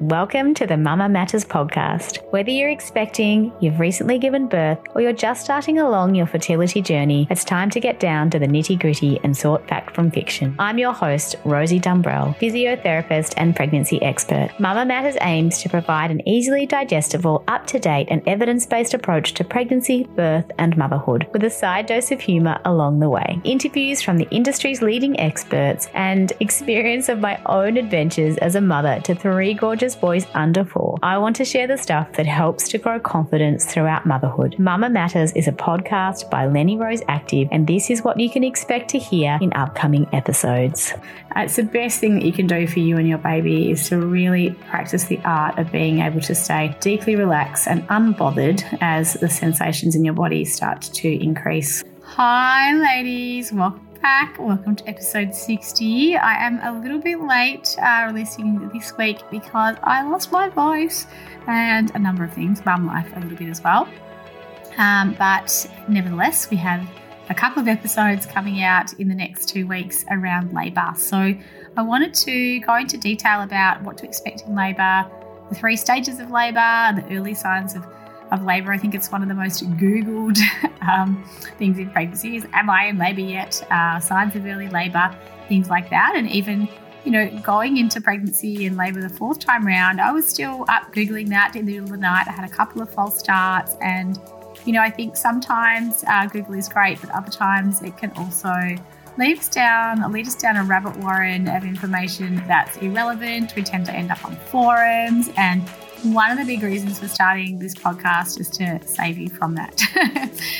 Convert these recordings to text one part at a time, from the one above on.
Welcome to the Mama Matters podcast. Whether you're expecting, you've recently given birth, or you're just starting along your fertility journey, it's time to get down to the nitty gritty and sort fact from fiction. I'm your host, Rosie Dumbrell, physiotherapist and pregnancy expert. Mama Matters aims to provide an easily digestible, up to date, and evidence based approach to pregnancy, birth, and motherhood, with a side dose of humour along the way. Interviews from the industry's leading experts and experience of my own adventures as a mother to three gorgeous boys under four. I want to share the stuff that helps to grow confidence throughout motherhood. Mama Matters is a podcast by Lenny Rose Active, and this is what you can expect to hear in upcoming episodes. Uh, it's the best thing that you can do for you and your baby is to really practice the art of being able to stay deeply relaxed and unbothered as the sensations in your body start to increase. Hi, ladies. Welcome back. Welcome to episode 60. I am a little bit late uh, releasing this week because I lost my voice and a number of things, mum life a little bit as well. Um, but nevertheless, we have a couple of episodes coming out in the next two weeks around labour. So I wanted to go into detail about what to expect in labour, the three stages of labour, the early signs of of labour. I think it's one of the most Googled um, things in pregnancy is, am I in labour yet? Uh, signs of early labour, things like that. And even, you know, going into pregnancy and labour the fourth time round, I was still up Googling that in the middle of the night. I had a couple of false starts. And, you know, I think sometimes uh, Google is great, but other times it can also lead us down, lead us down a rabbit warren of information that's irrelevant. We tend to end up on forums and one of the big reasons for starting this podcast is to save you from that.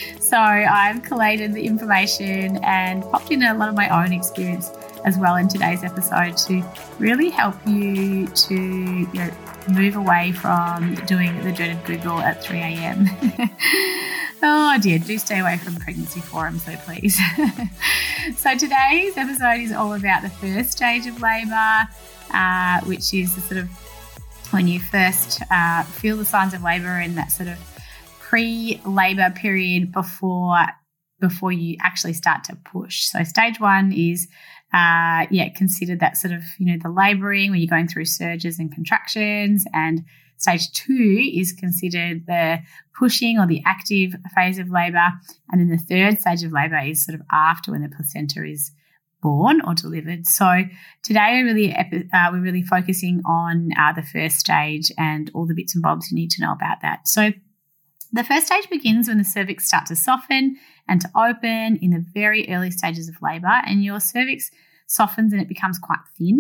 so I've collated the information and popped in a lot of my own experience as well in today's episode to really help you to you know move away from doing the dreaded Google at 3 a.m. oh dear, do stay away from pregnancy forums though, please. so today's episode is all about the first stage of labour, uh, which is the sort of when you first uh, feel the signs of labour in that sort of pre-labour period before before you actually start to push. So stage one is uh, yeah, considered that sort of you know the labouring when you're going through surges and contractions, and stage two is considered the pushing or the active phase of labour, and then the third stage of labour is sort of after when the placenta is born or delivered. So today we're really uh, we're really focusing on uh, the first stage and all the bits and bobs you need to know about that. So the first stage begins when the cervix starts to soften and to open in the very early stages of labour, and your cervix softens and it becomes quite thin.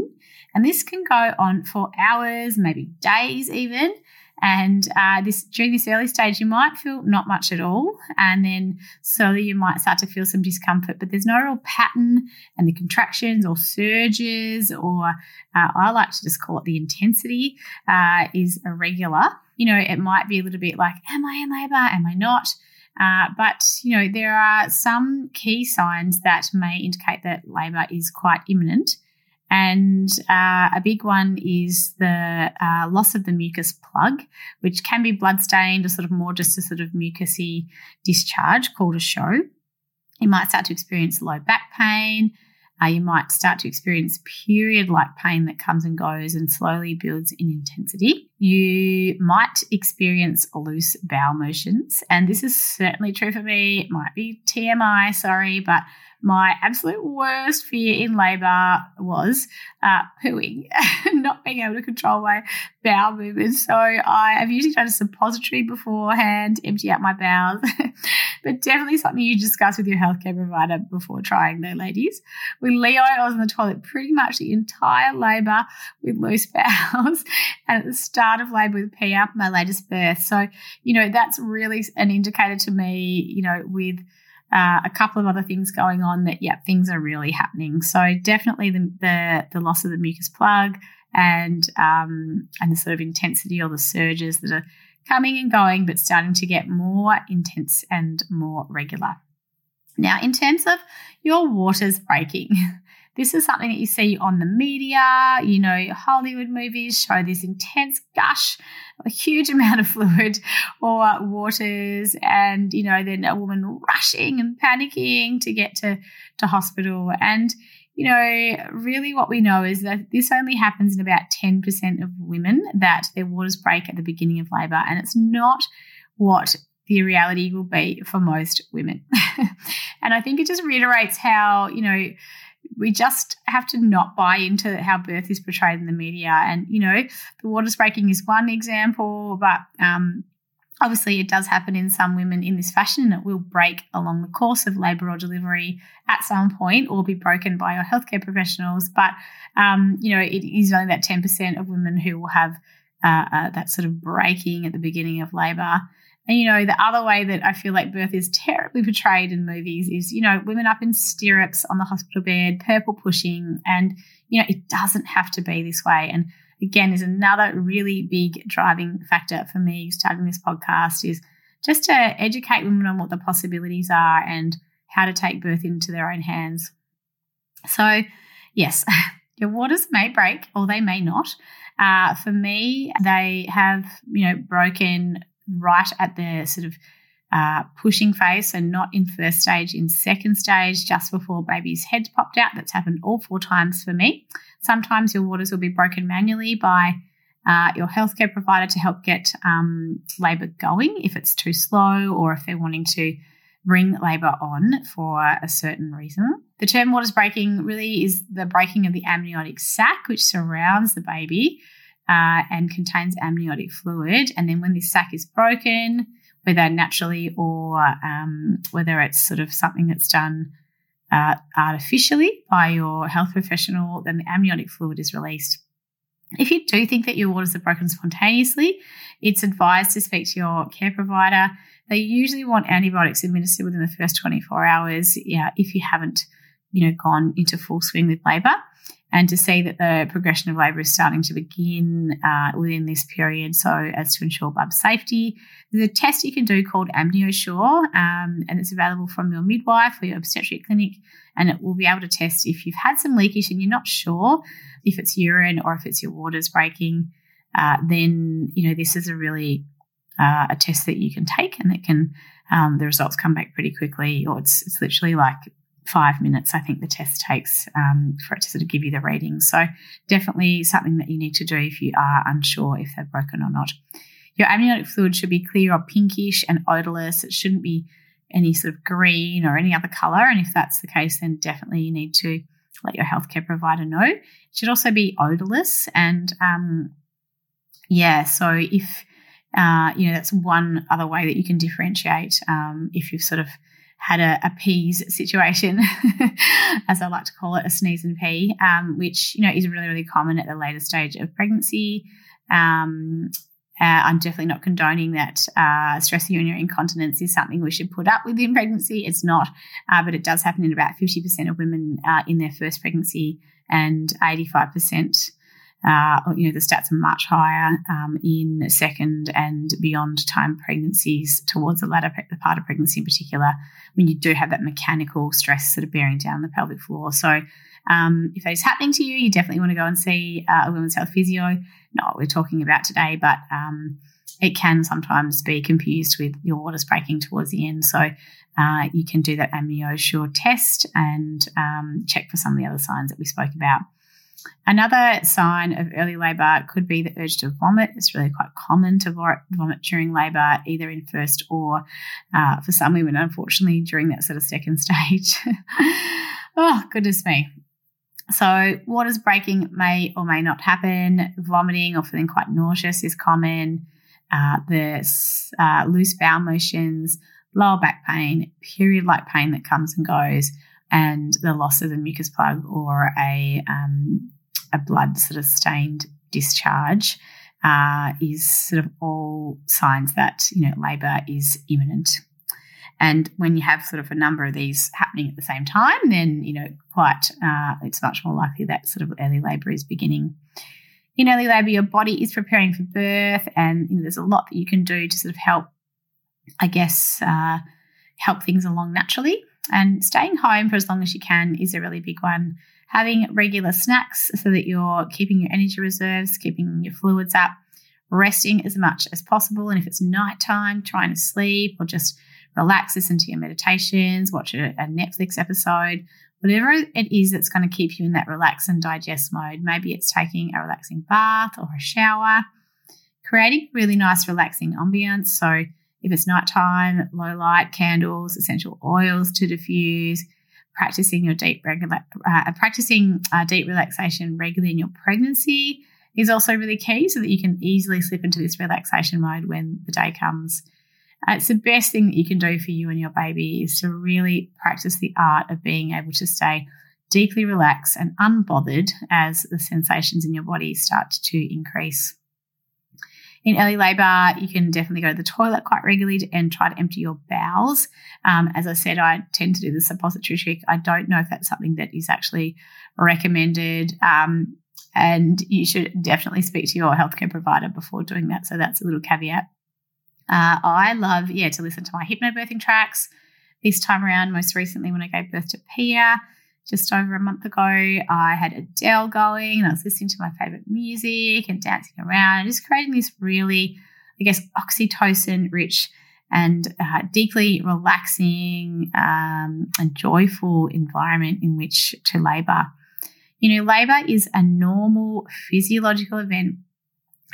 And this can go on for hours, maybe days even. And uh, this during this early stage, you might feel not much at all, and then slowly you might start to feel some discomfort. But there's no real pattern, and the contractions or surges, or uh, I like to just call it the intensity, uh, is irregular. You know, it might be a little bit like, "Am I in labour? Am I not?" Uh, but you know, there are some key signs that may indicate that labour is quite imminent. And uh, a big one is the uh, loss of the mucus plug, which can be blood-stained or sort of more just a sort of mucousy discharge called a show. You might start to experience low back pain. Uh, you might start to experience period like pain that comes and goes and slowly builds in intensity. You might experience loose bowel motions, and this is certainly true for me. It might be TMI, sorry, but my absolute worst fear in labour was uh, pooing, not being able to control my bowel movements. So I have usually done a suppository beforehand, empty out my bowels, but definitely something you discuss with your healthcare provider before trying, though, ladies. With Leo, I was in the toilet pretty much the entire labour with loose bowels, and at the start of labour with Pia, my latest birth. So you know that's really an indicator to me. You know with uh, a couple of other things going on that, yeah, things are really happening. So definitely the, the, the loss of the mucus plug and, um, and the sort of intensity or the surges that are coming and going, but starting to get more intense and more regular. Now, in terms of your waters breaking, This is something that you see on the media. You know, Hollywood movies show this intense gush, a huge amount of fluid or waters, and, you know, then a woman rushing and panicking to get to, to hospital. And, you know, really what we know is that this only happens in about 10% of women that their waters break at the beginning of labour. And it's not what the reality will be for most women. and I think it just reiterates how, you know, we just have to not buy into how birth is portrayed in the media. And, you know, the waters breaking is one example, but um, obviously it does happen in some women in this fashion and it will break along the course of labour or delivery at some point or be broken by your healthcare professionals. But, um, you know, it is only that 10% of women who will have uh, uh, that sort of breaking at the beginning of labour. And, you know, the other way that I feel like birth is terribly portrayed in movies is, you know, women up in stirrups on the hospital bed, purple pushing. And, you know, it doesn't have to be this way. And again, is another really big driving factor for me starting this podcast is just to educate women on what the possibilities are and how to take birth into their own hands. So, yes, your waters may break or they may not. Uh, for me, they have, you know, broken right at the sort of uh, pushing phase, and not in first stage, in second stage, just before baby's head popped out. That's happened all four times for me. Sometimes your waters will be broken manually by uh, your healthcare provider to help get um, labour going if it's too slow or if they're wanting to bring labour on for a certain reason. The term waters breaking really is the breaking of the amniotic sac, which surrounds the baby uh, and contains amniotic fluid. And then when this sac is broken, whether naturally or um, whether it's sort of something that's done uh, artificially by your health professional, then the amniotic fluid is released. If you do think that your waters are broken spontaneously, it's advised to speak to your care provider. They usually want antibiotics administered within the first 24 hours yeah, if you haven't you know, gone into full swing with labour and to see that the progression of labour is starting to begin uh, within this period so as to ensure bub safety. There's a test you can do called AmniSure, um, and it's available from your midwife or your obstetric clinic, and it will be able to test if you've had some leakage and you're not sure if it's urine or if it's your waters breaking. Uh, then you know this is a really uh, a test that you can take, and that can um, the results come back pretty quickly, or it's it's literally like five minutes, I think the test takes um, for it to sort of give you the reading. So, definitely something that you need to do if you are unsure if they're broken or not. Your amniotic fluid should be clear or pinkish and odorless. It shouldn't be any sort of green or any other color. And if that's the case, then definitely you need to let your healthcare provider know. It should also be odorless. And um, yeah, so if, uh, you know, that's one other way that you can differentiate um, if you've sort of had a, a peas situation, as I like to call it, a sneeze and pee, um, which you know is really really common at the later stage of pregnancy. Um, uh, I'm definitely not condoning that uh, stress urinary incontinence is something we should put up with in pregnancy. It's not, uh, but it does happen in about 50% of women uh, in their first pregnancy and 85% uh, you know, the stats are much higher um, in second and beyond time pregnancies towards the latter part of pregnancy in particular, when you do have that mechanical stress sort of bearing down the pelvic floor. So um, if that is happening to you, you definitely want to go and see uh, a women's health physio. Not what we're talking about today, but um, it can sometimes be confused with your waters breaking towards the end. So uh, you can do that AmniSure test and um, check for some of the other signs that we spoke about. Another sign of early labour could be the urge to vomit. It's really quite common to vomit during labour, either in first or uh, for some women, unfortunately, during that sort of second stage. oh, goodness me. So, waters breaking may or may not happen. Vomiting or feeling quite nauseous is common. Uh, the uh, loose bowel motions, lower back pain, period like pain that comes and goes, and the loss of the mucus plug or a um, a blood sort of stained discharge uh, is sort of all signs that you know labour is imminent. And when you have sort of a number of these happening at the same time, then you know quite uh, it's much more likely that sort of early labour is beginning. In early labour, your body is preparing for birth, and you know, there's a lot that you can do to sort of help, I guess, uh, help things along naturally. And staying home for as long as you can is a really big one. Having regular snacks so that you're keeping your energy reserves, keeping your fluids up, resting as much as possible. And if it's nighttime, trying to sleep or just relax, listen to your meditations, watch a, Netflix episode, whatever it is that's going to keep you in that relax and digest mode. Maybe it's taking a relaxing bath or a shower, creating really nice, relaxing ambience. So if it's nighttime, low light, candles, essential oils to diffuse, practicing your deep regula- uh, practicing uh, deep relaxation regularly in your pregnancy is also really key so that you can easily slip into this relaxation mode when the day comes. Uh, it's the best thing that you can do for you and your baby is to really practice the art of being able to stay deeply relaxed and unbothered as the sensations in your body start to increase. In early labour, you can definitely go to the toilet quite regularly and try to empty your bowels. Um, as I said, I tend to do the suppository trick. I don't know if that's something that is actually recommended. Um, and you should definitely speak to your healthcare provider before doing that. So that's a little caveat. Uh, I love, yeah, to listen to my hypnobirthing tracks. This time around, most recently when I gave birth to Pia, just over a month ago, I had Adele going and I was listening to my favorite music and dancing around and just creating this really, I guess, oxytocin rich and uh, deeply relaxing um, and joyful environment in which to labor. You know, labor is a normal physiological event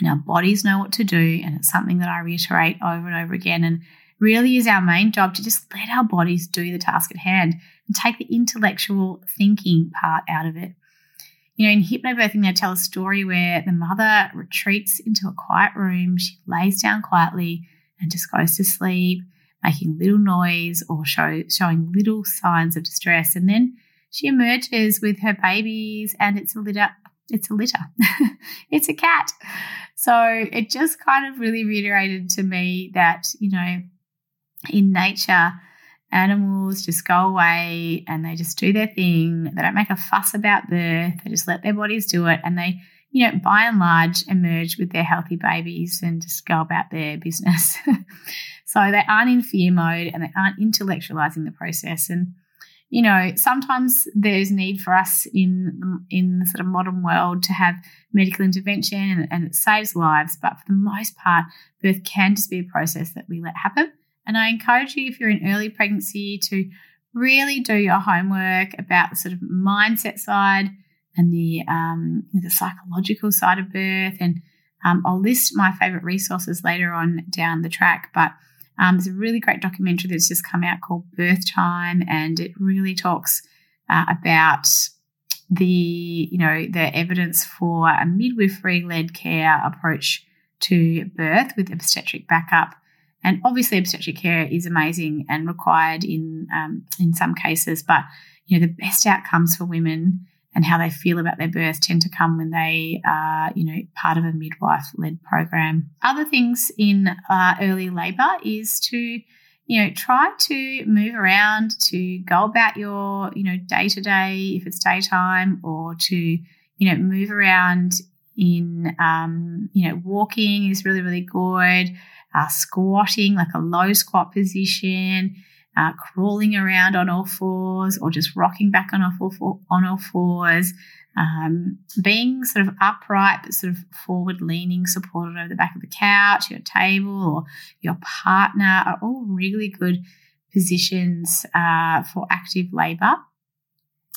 and our bodies know what to do. And it's something that I reiterate over and over again. And really is our main job to just let our bodies do the task at hand and take the intellectual thinking part out of it. You know, in hypnobirthing, they tell a story where the mother retreats into a quiet room, she lays down quietly and just goes to sleep, making little noise or show, showing little signs of distress. And then she emerges with her babies and it's a litter. It's a litter. it's a cat. So it just kind of really reiterated to me that, you know, in nature, animals just go away and they just do their thing. They don't make a fuss about birth. They just let their bodies do it. And they, you know, by and large, emerge with their healthy babies and just go about their business. so they aren't in fear mode and they aren't intellectualizing the process. And, you know, sometimes there's need for us in in the sort of modern world to have medical intervention and, and it saves lives. But for the most part, birth can just be a process that we let happen and I encourage you, if you're in early pregnancy, to really do your homework about the sort of mindset side and the um, the psychological side of birth. And um, I'll list my favorite resources later on down the track. But um, there's a really great documentary that's just come out called Birth Time, and it really talks uh, about the you know the evidence for a midwifery led care approach to birth with obstetric backup and obviously, obstetric care is amazing and required in um, in some cases. But you know, the best outcomes for women and how they feel about their birth tend to come when they are, you know, part of a midwife-led program. Other things in uh, early labour is to, you know, try to move around, to go about your, you know, day to day if it's daytime, or to, you know, move around in, um, you know, walking is really really good uh, squatting, like a low squat position, uh, crawling around on all fours, or just rocking back on all, four, on all fours, um, being sort of upright but sort of forward leaning, supported over the back of the couch, your table, or your partner are all really good positions uh, for active labour.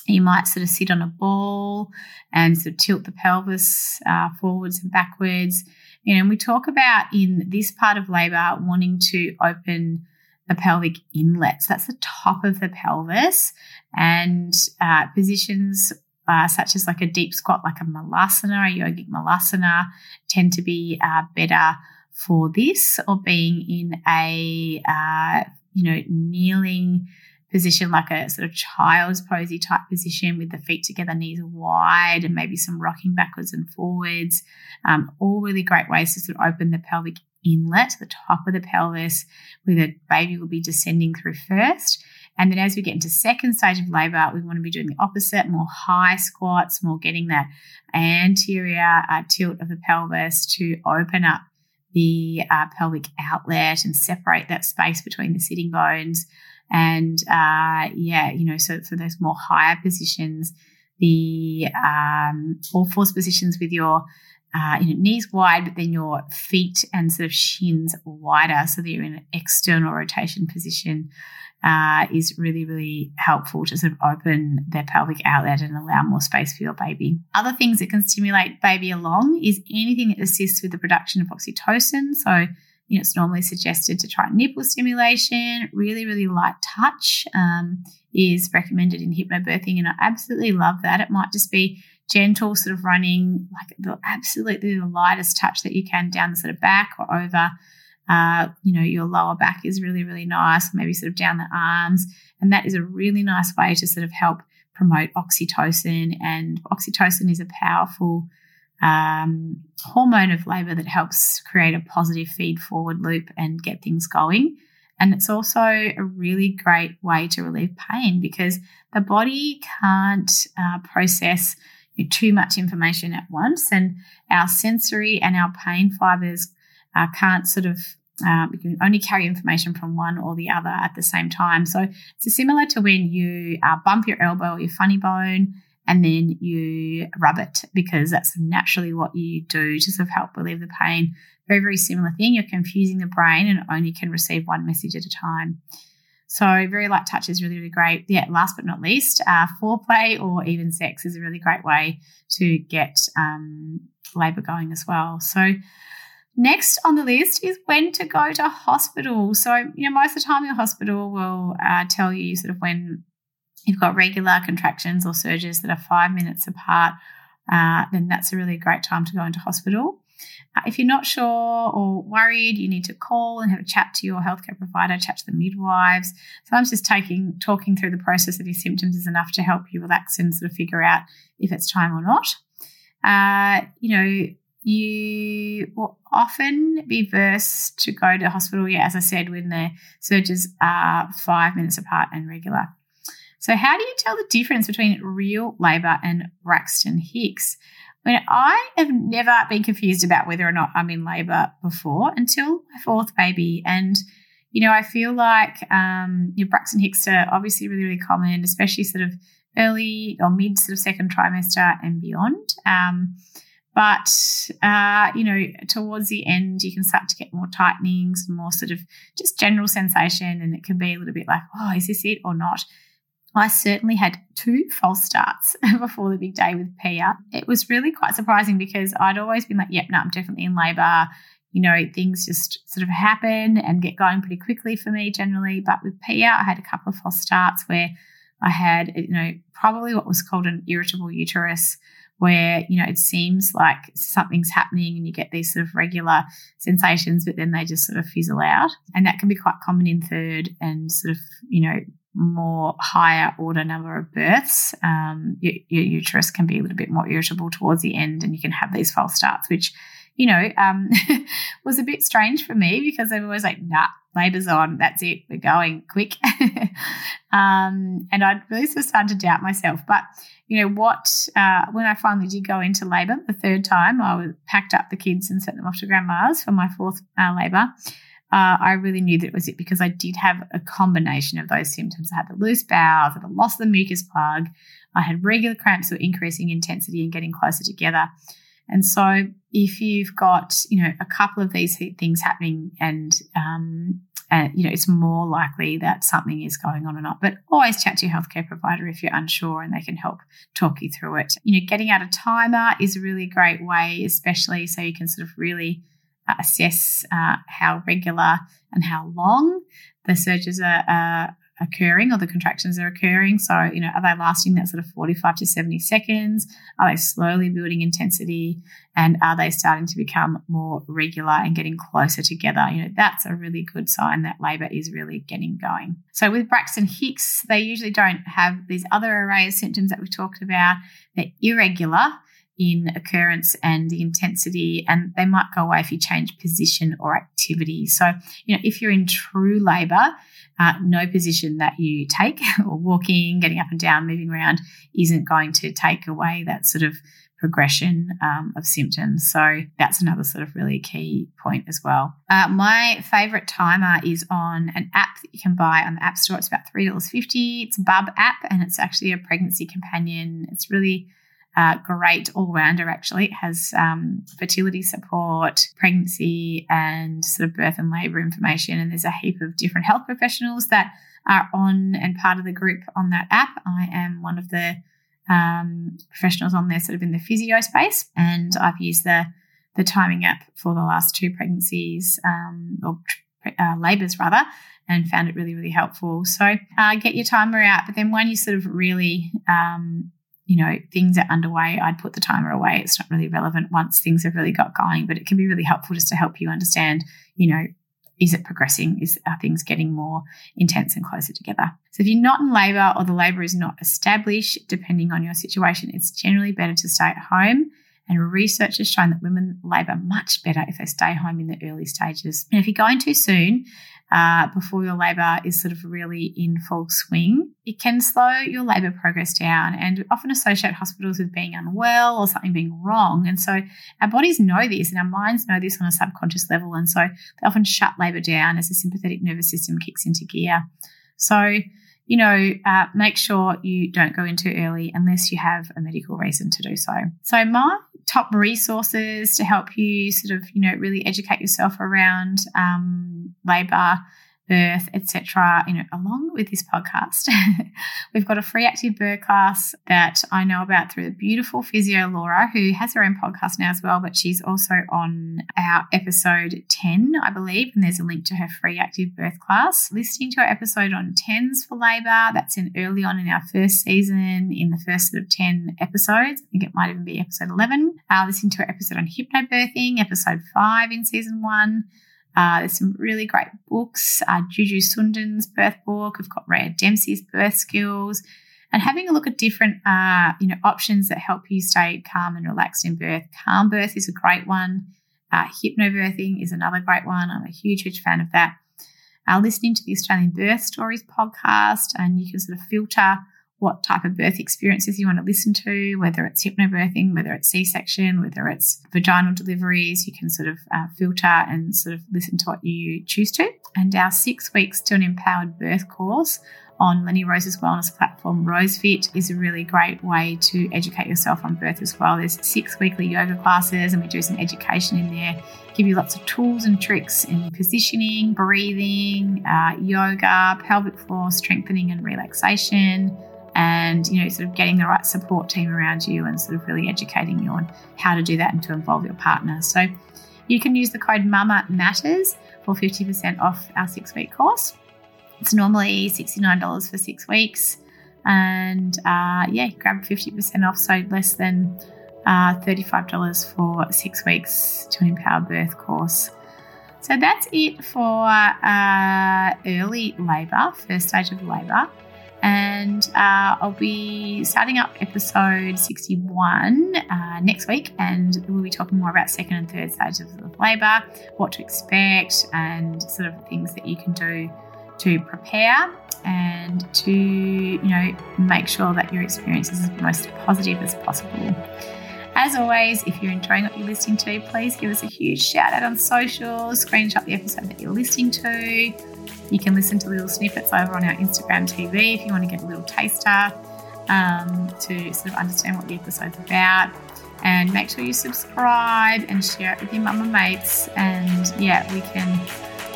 You might sort of sit on a ball and sort of tilt the pelvis uh, forwards and backwards. You know, and we talk about in this part of labor wanting to open the pelvic inlets. That's the top of the pelvis, and uh, positions uh, such as like a deep squat, like a malasana, a yogic malasana, tend to be uh, better for this, or being in a uh, you know kneeling position like a sort of child's posy type position with the feet together, knees wide, and maybe some rocking backwards and forwards. Um, all really great ways to sort of open the pelvic inlet, the top of the pelvis, where the baby will be descending through first. And then as we get into second stage of labor, we want to be doing the opposite, more high squats, more getting that anterior uh, tilt of the pelvis to open up the uh, pelvic outlet and separate that space between the sitting bones. And uh, yeah, you know, so for those more higher positions, the um, all fours positions with your uh, you know, knees wide, but then your feet and sort of shins wider, so that you're in an external rotation position. uh, is really, really helpful to sort of open their pelvic outlet and allow more space for your baby. Other things that can stimulate baby along is anything that assists with the production of oxytocin. So, you know, it's normally suggested to try nipple stimulation, really, really light touch um, is recommended in hypnobirthing. And I absolutely love that. It might just be gentle sort of running, like the absolutely the lightest touch that you can down the sort of back or over uh, you know, your lower back is really, really nice, maybe sort of down the arms. And that is a really nice way to sort of help promote oxytocin. And oxytocin is a powerful um, hormone of labor that helps create a positive feed forward loop and get things going. And it's also a really great way to relieve pain because the body can't uh, process too much information at once. And our sensory and our pain fibers uh, can't sort of um, can only carry information from one or the other at the same time. So it's similar to when you uh, bump your elbow or your funny bone and then you rub it because that's naturally what you do to sort of help relieve the pain. Very, very similar thing. You're confusing the brain and only can receive one message at a time. So very light touch is really, really great. Yeah, last but not least, uh, foreplay or even sex is a really great way to get um, labour going as well. So Next on the list is when to go to hospital. So, you know, most of the time your hospital will uh, tell you sort of when you've got regular contractions or surges that are five minutes apart, uh, then that's a really great time to go into hospital. Uh, if you're not sure or worried, you need to call and have a chat to your healthcare provider, chat to the midwives. Sometimes just taking talking through the process of your symptoms is enough to help you relax and sort of figure out if it's time or not. Uh, you know, you will often be versed to go to hospital, yeah, as I said, when the surges are five minutes apart and regular. So, how do you tell the difference between real labour and Braxton Hicks? Mean, I have never been confused about whether or not I'm in labour before until my fourth baby. And, you know, I feel like um, Braxton Hicks are obviously really, really common, especially sort of early or mid sort of second trimester and beyond. Um, but, uh, you know, towards the end, you can start to get more tightenings, more sort of just general sensation. And it can be a little bit like, oh, is this it or not? I certainly had two false starts before the big day with Pia. It was really quite surprising because I'd always been like, yep, no, I'm definitely in labour. You know, things just sort of happen and get going pretty quickly for me generally. But with Pia, I had a couple of false starts where I had, you know, probably what was called an irritable uterus where you know it seems like something's happening and you get these sort of regular sensations but then they just sort of fizzle out and that can be quite common in third and sort of you know more higher order number of births um, your, your, uterus can be a little bit more irritable towards the end and you can have these false starts which you know um, was a bit strange for me because I'm always like nah labor's on that's it we're going quick. Um, and i'd really sort started to doubt myself but you know what uh, when i finally did go into labour the third time i was packed up the kids and sent them off to grandma's for my fourth uh, labour uh, I really knew that it was it because I did have a combination of those symptoms. I had the loose bowels, I had the loss of the mucus plug, I had regular cramps that were increasing intensity and getting closer together. And so, if you've got you know a couple of these things happening, and um, and you know it's more likely that something is going on or not. But always chat to your healthcare provider if you're unsure, and they can help talk you through it. You know, getting out a timer is a really great way, especially so you can sort of really uh, assess uh, how regular and how long the surges are, are, occurring or the contractions are occurring. So, you know, are they lasting that sort of 45 to 70 seconds? Are they slowly building intensity? And are they starting to become more regular and getting closer together? You know, that's a really good sign that labour is really getting going. So with Braxton Hicks, they usually don't have these other array of symptoms that we've talked about. They're irregular in occurrence and the intensity, and they might go away if you change position or activity. So, you know, if you're in true labour, uh, no position that you take or walking, getting up and down, moving around isn't going to take away that sort of progression um, of symptoms. So that's another sort of really key point as well. Uh, my favorite timer is on an app that you can buy on the App Store. It's about $3.50. It's a Bub app and it's actually a pregnancy companion. It's really uh, great all rounder, actually. It has um, fertility support, pregnancy, and sort of birth and labour information. And there's a heap of different health professionals that are on and part of the group on that app. I am one of the um, professionals on there, sort of in the physio space, and I've used the the timing app for the last two pregnancies um, or uh, labours rather, and found it really really helpful. So uh, get your timer out, but then when you sort of really um, you know things are underway, I'd put the timer away. It's not really relevant once things have really got going, but it can be really helpful just to help you understand, you know, is it progressing? Is are things getting more intense and closer together? So if you're not in labour or the labour is not established, depending on your situation, it's generally better to stay at home. And research has shown that women labour much better if they stay home in the early stages. And if you're going too soon, uh, before your labour is sort of really in full swing, it can slow your labour progress down and often associate hospitals with being unwell or something being wrong. And so our bodies know this and our minds know this on a subconscious level. And so they often shut labour down as the sympathetic nervous system kicks into gear. So, you know, uh, make sure you don't go in too early unless you have a medical reason to do so. So, my top resources to help you sort of, you know, really educate yourself around um, labour birth, etc. You know, along with this podcast, we've got a free active birth class that I know about through the beautiful physio Laura, who has her own podcast now as well, but she's also on our episode 10, I believe, and there's a link to her free active birth class. Listening to our episode on TENS for labour, that's in early on in our first season, in the first sort of 10 episodes. I think it might even be episode 11. Uh, listening to our episode on hypnobirthing, episode 5 in season 1 uh, there's some really great books. Uh, Juju Sundin's birth book. We've got Rhea Dempsey's birth skills, and having a look at different, uh, you know, options that help you stay calm and relaxed in birth. Calm birth is a great one. Uh, hypnobirthing is another great one. I'm a huge, huge fan of that. Uh, listening to the Australian Birth Stories podcast, and you can sort of filter what type of birth experiences you want to listen to, whether it's hypnobirthing, whether it's C section, whether it's vaginal deliveries. You can sort of uh, filter and sort of listen to what you choose to. And our six weeks to an empowered birth course on Lenny Rose's wellness platform, RoseFit, is a really great way to educate yourself on birth as well. There's six weekly yoga classes, and we do some education in there. Give you lots of tools and tricks in positioning, breathing, uh, yoga, pelvic floor strengthening and relaxation and you know sort of getting the right support team around you and sort of really educating you on how to do that and to involve your partner. So you can use the code mama matters for 50% off our six week course. It's normally $69 for six weeks and uh, yeah grab 50% off so less than uh, $35 for six weeks to an empowered birth course. So that's it for uh, early labour first stage of labour and uh, I'll be starting up episode 61 uh, next week, and we'll be talking more about second and third stages of labour, what to expect, and sort of things that you can do to prepare and to you know make sure that your experience is as most positive as possible. As always, if you're enjoying what you're listening to, please give us a huge shout out on social, screenshot the episode that you're listening to you can listen to little snippets over on our Instagram TV if you want to get a little taster um, to sort of understand what the episode's about. And make sure you subscribe and share it with your mum and mates. And yeah, we can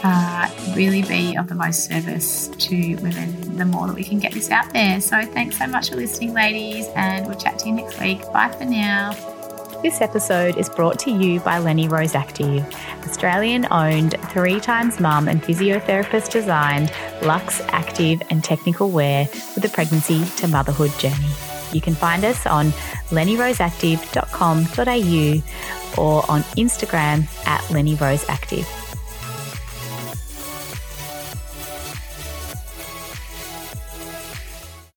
uh, really be of the most service to women the more that we can get this out there. So thanks so much for listening, ladies, and we'll chat to you next week. Bye for now. This episode is brought to you by Lenny Rose Active, Australian owned, three times mum and physiotherapist designed luxe, active, and technical wear for the pregnancy to motherhood journey. You can find us on lennyroseactive.com.au or on Instagram at lennyroseactive.